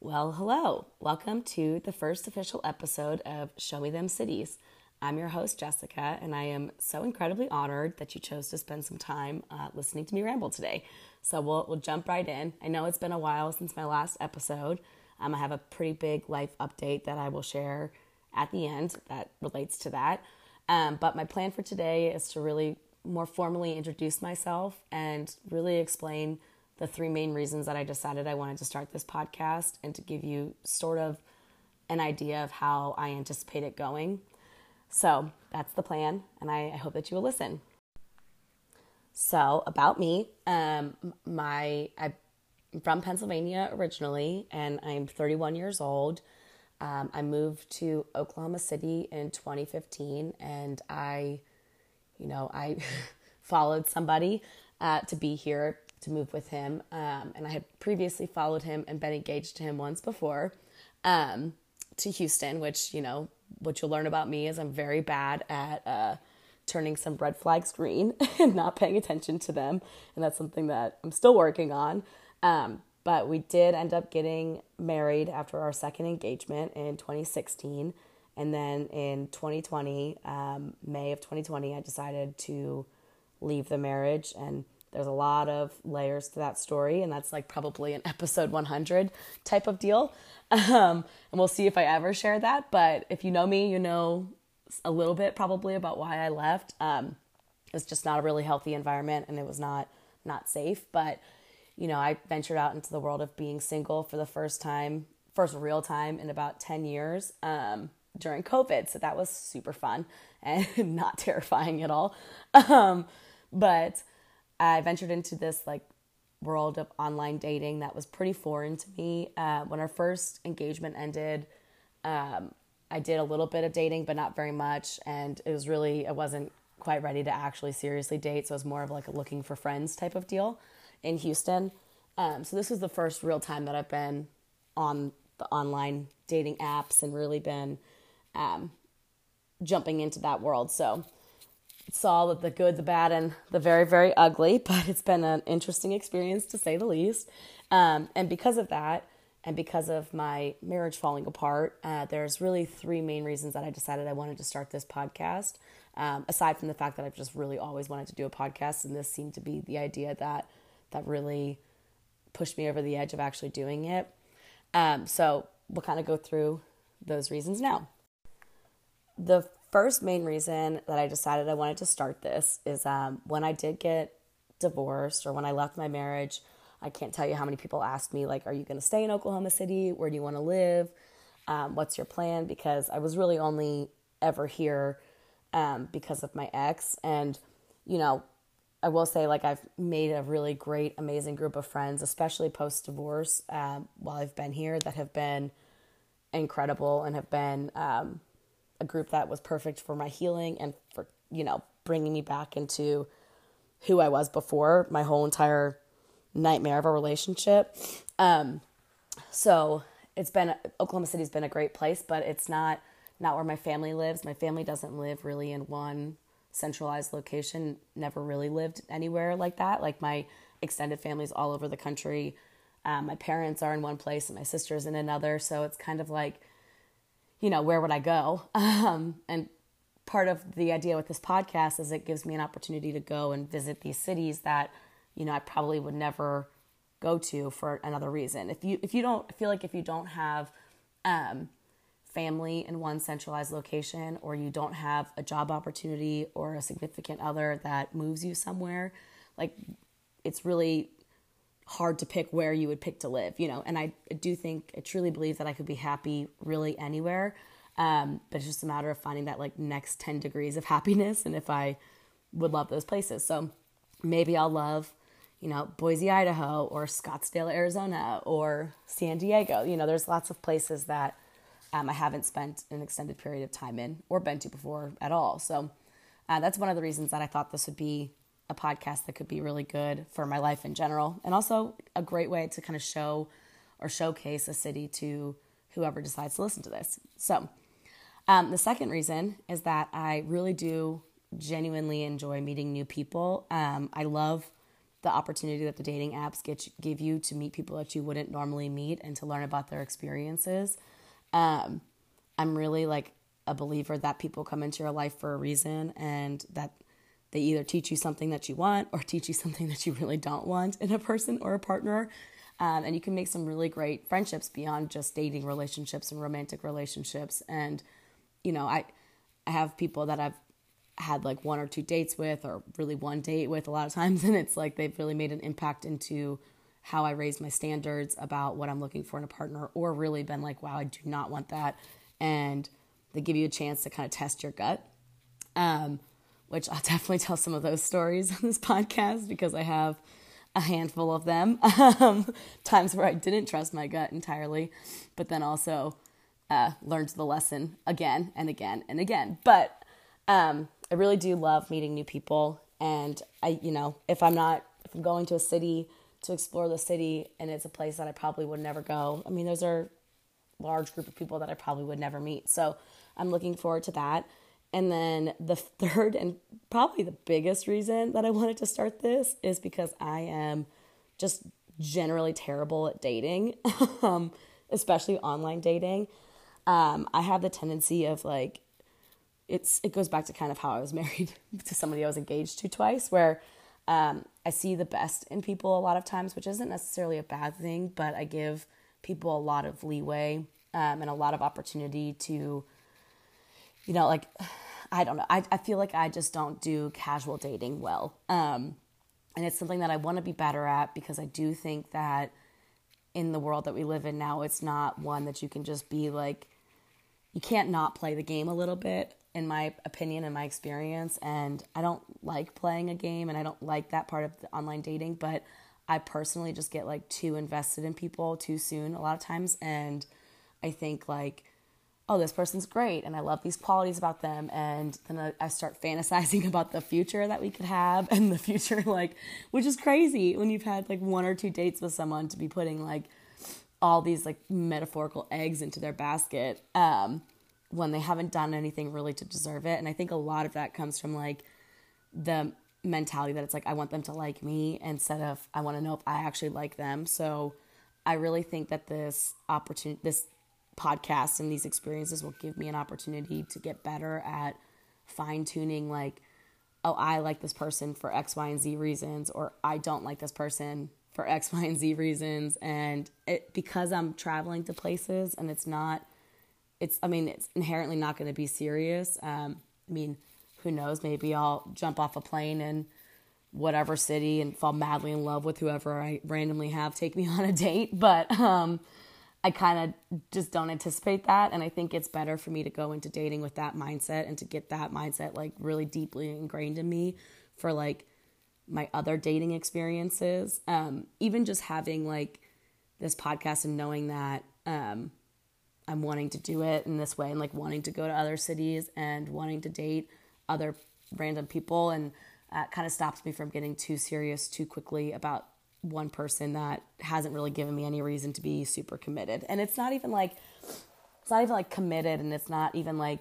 Well, hello. Welcome to the first official episode of Show Me Them Cities. I'm your host, Jessica, and I am so incredibly honored that you chose to spend some time uh, listening to me ramble today. So we'll, we'll jump right in. I know it's been a while since my last episode. Um, I have a pretty big life update that I will share at the end that relates to that. Um, but my plan for today is to really more formally introduce myself and really explain the three main reasons that I decided I wanted to start this podcast and to give you sort of an idea of how I anticipate it going. So that's the plan, and I, I hope that you will listen. So about me, um, my I'm from Pennsylvania originally, and I'm 31 years old. Um, I moved to Oklahoma City in 2015, and I, you know, I followed somebody uh, to be here to move with him. Um, and I had previously followed him and been engaged to him once before um, to Houston, which, you know, what you'll learn about me is I'm very bad at uh, turning some red flags green and not paying attention to them. And that's something that I'm still working on. Um, but we did end up getting married after our second engagement in 2016. And then in 2020, um, May of 2020, I decided to leave the marriage and there's a lot of layers to that story, and that's like probably an episode 100 type of deal. Um, and we'll see if I ever share that. But if you know me, you know a little bit probably about why I left. Um, it's just not a really healthy environment, and it was not not safe. But you know, I ventured out into the world of being single for the first time, first real time in about 10 years um, during COVID. So that was super fun and not terrifying at all. Um, but I ventured into this like world of online dating that was pretty foreign to me. Uh, when our first engagement ended, um, I did a little bit of dating, but not very much. And it was really, I wasn't quite ready to actually seriously date. So it was more of like a looking for friends type of deal in Houston. Um, so this was the first real time that I've been on the online dating apps and really been um, jumping into that world. So saw the good, the bad, and the very, very ugly, but it's been an interesting experience to say the least. Um, and because of that, and because of my marriage falling apart, uh, there's really three main reasons that I decided I wanted to start this podcast. Um, aside from the fact that I've just really always wanted to do a podcast, and this seemed to be the idea that that really pushed me over the edge of actually doing it. Um, so we'll kind of go through those reasons now. The first main reason that I decided I wanted to start this is um, when I did get divorced or when I left my marriage. I can't tell you how many people asked me, like, are you going to stay in Oklahoma City? Where do you want to live? Um, what's your plan? Because I was really only ever here um, because of my ex. And, you know, I will say, like, I've made a really great, amazing group of friends, especially post divorce, um, while I've been here, that have been incredible and have been um, a group that was perfect for my healing and for, you know, bringing me back into who I was before my whole entire nightmare of a relationship. Um, so it's been Oklahoma City's been a great place, but it's not not where my family lives. My family doesn't live really in one centralized location. Never really lived anywhere like that. Like my extended family's all over the country. Um, my parents are in one place and my sister's in another. So it's kind of like you know, where would I go? Um, and part of the idea with this podcast is it gives me an opportunity to go and visit these cities that, you know, I probably would never go to for another reason. If you if you don't feel like if you don't have um, family in one centralized location, or you don't have a job opportunity or a significant other that moves you somewhere, like it's really hard to pick where you would pick to live, you know. And I do think, I truly believe that I could be happy really anywhere. Um, but it's just a matter of finding that like next 10 degrees of happiness and if I would love those places. So maybe I'll love, you know, Boise, Idaho or Scottsdale, Arizona or San Diego. You know, there's lots of places that um, I haven't spent an extended period of time in or been to before at all. So uh, that's one of the reasons that I thought this would be a podcast that could be really good for my life in general and also a great way to kind of show or showcase a city to whoever decides to listen to this. So, um, the second reason is that I really do genuinely enjoy meeting new people. Um, I love the opportunity that the dating apps get give you to meet people that you wouldn't normally meet and to learn about their experiences. Um, I'm really like a believer that people come into your life for a reason and that they either teach you something that you want or teach you something that you really don't want in a person or a partner. Um, and you can make some really great friendships beyond just dating relationships and romantic relationships. And, you know, I, I have people that I've had like one or two dates with, or really one date with a lot of times. And it's like they've really made an impact into how I raise my standards about what I'm looking for in a partner, or really been like, wow, I do not want that. And they give you a chance to kind of test your gut. Um, which I'll definitely tell some of those stories on this podcast because I have a handful of them. Um, times where I didn't trust my gut entirely, but then also uh, learned the lesson again and again and again. But um, I really do love meeting new people. And I, you know, if I'm not, if I'm going to a city to explore the city and it's a place that I probably would never go, I mean, those are large group of people that I probably would never meet. So I'm looking forward to that. And then the third and probably the biggest reason that I wanted to start this is because I am just generally terrible at dating, um, especially online dating. Um, I have the tendency of like, it's it goes back to kind of how I was married to somebody I was engaged to twice, where um, I see the best in people a lot of times, which isn't necessarily a bad thing, but I give people a lot of leeway um, and a lot of opportunity to you know, like, I don't know. I, I feel like I just don't do casual dating well. Um, and it's something that I want to be better at because I do think that in the world that we live in now, it's not one that you can just be like, you can't not play the game a little bit, in my opinion and my experience. And I don't like playing a game and I don't like that part of the online dating, but I personally just get like too invested in people too soon a lot of times. And I think like, oh, this person's great and I love these qualities about them. And then I start fantasizing about the future that we could have and the future, like, which is crazy when you've had like one or two dates with someone to be putting like all these like metaphorical eggs into their basket um, when they haven't done anything really to deserve it. And I think a lot of that comes from like the mentality that it's like, I want them to like me instead of I want to know if I actually like them. So I really think that this opportunity, this podcasts and these experiences will give me an opportunity to get better at fine tuning like oh i like this person for x y and z reasons or i don't like this person for x y and z reasons. And it, because i'm traveling to places and it's not it's i mean it's inherently not going to be serious um, i mean who knows? Maybe i'll jump off a plane in whatever city and fall madly in love with whoever i randomly have take me on a date. But um, I kind of just don't anticipate that. And I think it's better for me to go into dating with that mindset and to get that mindset like really deeply ingrained in me for like my other dating experiences. Um, even just having like this podcast and knowing that um, I'm wanting to do it in this way and like wanting to go to other cities and wanting to date other random people and uh, kind of stops me from getting too serious too quickly about one person that hasn't really given me any reason to be super committed. And it's not even like it's not even like committed and it's not even like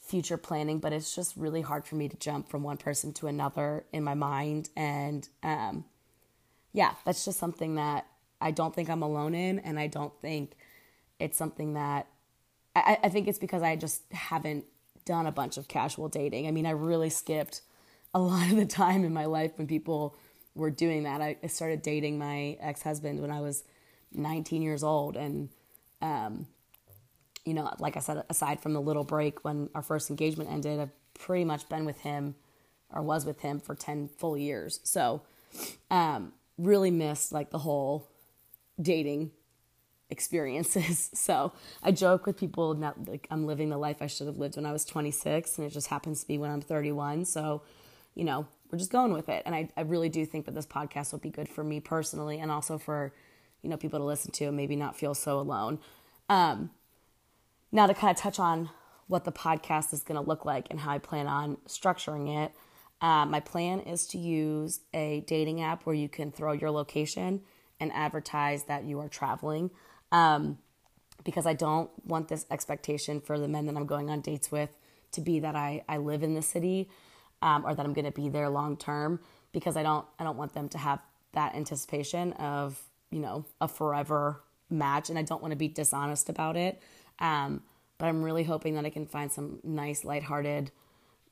future planning, but it's just really hard for me to jump from one person to another in my mind. And um, yeah, that's just something that I don't think I'm alone in, and I don't think it's something that I, I think it's because I just haven't done a bunch of casual dating. I mean, I really skipped a lot of the time in my life when people were doing that. I, I started dating my ex husband when I was 19 years old. And, um, you know, like I said, aside from the little break when our first engagement ended, I've pretty much been with him or was with him for 10 full years. So, um, really missed like the whole dating experiences. So I joke with people not like I'm living the life I should have lived when I was 26 and it just happens to be when I'm 31. So, you know, we're just going with it. And I, I really do think that this podcast will be good for me personally and also for, you know, people to listen to and maybe not feel so alone. Um, now to kind of touch on what the podcast is going to look like and how I plan on structuring it. Uh, my plan is to use a dating app where you can throw your location and advertise that you are traveling. Um, because I don't want this expectation for the men that I'm going on dates with to be that I, I live in the city um, or that I'm going to be there long term. because I don't I don't want them to have that anticipation of you know a forever match, and I don't want to be dishonest about it. Um, but I'm really hoping that I can find some nice, lighthearted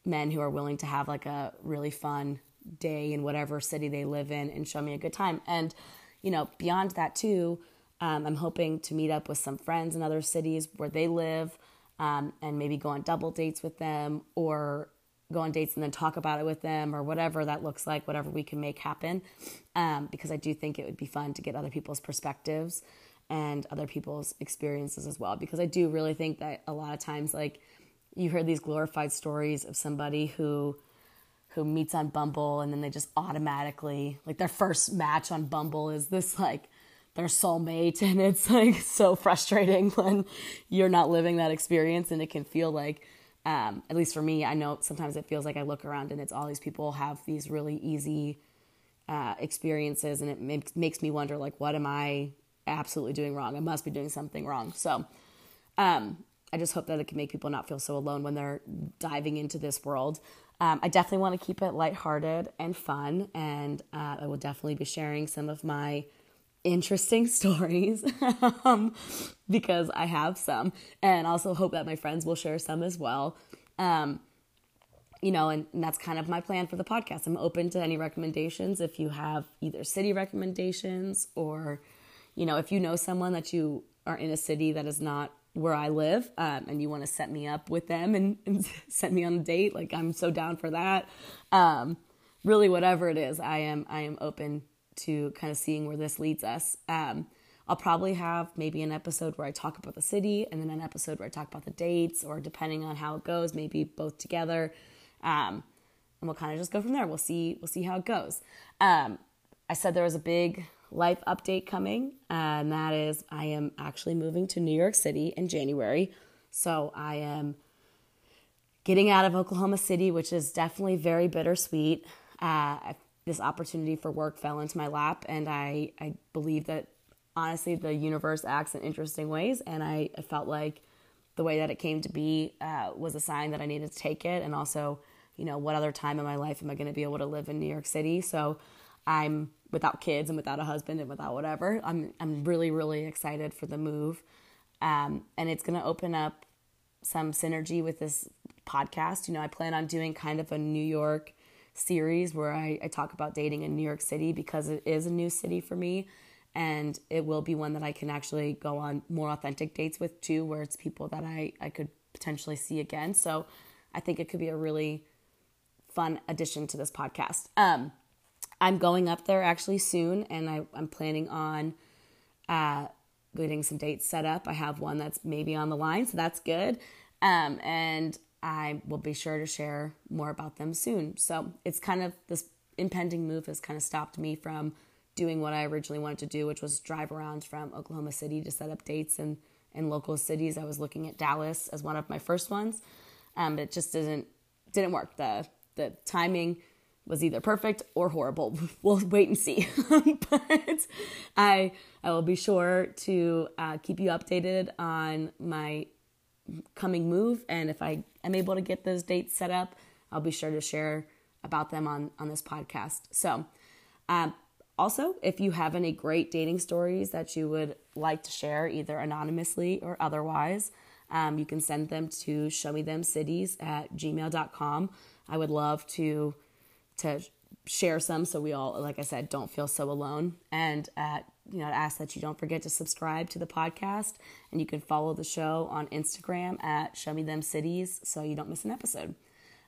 men who are willing to have like a really fun day in whatever city they live in and show me a good time. And you know, beyond that too, um, I'm hoping to meet up with some friends in other cities where they live um, and maybe go on double dates with them or go on dates and then talk about it with them or whatever that looks like, whatever we can make happen. Um, because I do think it would be fun to get other people's perspectives and other people's experiences as well. Because I do really think that a lot of times, like, you hear these glorified stories of somebody who who meets on Bumble and then they just automatically like their first match on Bumble is this like their soulmate and it's like so frustrating when you're not living that experience and it can feel like um, at least for me, I know sometimes it feels like I look around and it's all these people have these really easy uh, experiences, and it makes makes me wonder like, what am I absolutely doing wrong? I must be doing something wrong. So, um, I just hope that it can make people not feel so alone when they're diving into this world. Um, I definitely want to keep it lighthearted and fun, and uh, I will definitely be sharing some of my interesting stories um, because I have some, and also hope that my friends will share some as well. Um, you know, and, and, that's kind of my plan for the podcast. I'm open to any recommendations if you have either city recommendations or, you know, if you know someone that you are in a city that is not where I live um, and you want to set me up with them and, and set me on a date, like I'm so down for that. Um, really, whatever it is, I am I am open to kind of seeing where this leads us. Um, I'll probably have maybe an episode where I talk about the city and then an episode where I talk about the dates, or depending on how it goes, maybe both together. Um, and we'll kind of just go from there. We'll see. We'll see how it goes. Um, I said there was a big life update coming, and that is I am actually moving to New York City in January. So I am getting out of Oklahoma City, which is definitely very bittersweet. Uh, this opportunity for work fell into my lap, and I I believe that honestly the universe acts in interesting ways, and I, I felt like the way that it came to be uh, was a sign that I needed to take it, and also you know what other time in my life am I going to be able to live in New York City? So I'm without kids and without a husband and without whatever. I'm I'm really really excited for the move, um, and it's going to open up some synergy with this podcast. You know, I plan on doing kind of a New York series where I, I talk about dating in New York City because it is a new city for me. And it will be one that I can actually go on more authentic dates with too, where it's people that I, I could potentially see again. So I think it could be a really fun addition to this podcast. Um, I'm going up there actually soon, and I, am planning on uh, getting some dates set up. I have one that's maybe on the line, so that's good. Um, and I will be sure to share more about them soon. So it's kind of this impending move has kind of stopped me from doing what I originally wanted to do, which was drive around from Oklahoma City to set up dates in, in local cities. I was looking at Dallas as one of my first ones, um, but it just didn't didn't work. the The timing was either perfect or horrible. We'll wait and see. but I I will be sure to uh, keep you updated on my coming move. And if I am able to get those dates set up, I'll be sure to share about them on, on this podcast. So, um, also, if you have any great dating stories that you would like to share, either anonymously or otherwise, um, you can send them to showmethemcities at gmail.com. I would love to to share some so we all, like I said, don't feel so alone. And uh, you know, ask that you don't forget to subscribe to the podcast, and you can follow the show on Instagram at Show Me Them Cities so you don't miss an episode.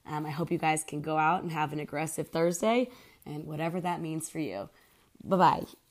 Um, I hope you guys can go out and have an aggressive Thursday, and whatever that means for you. Bye bye.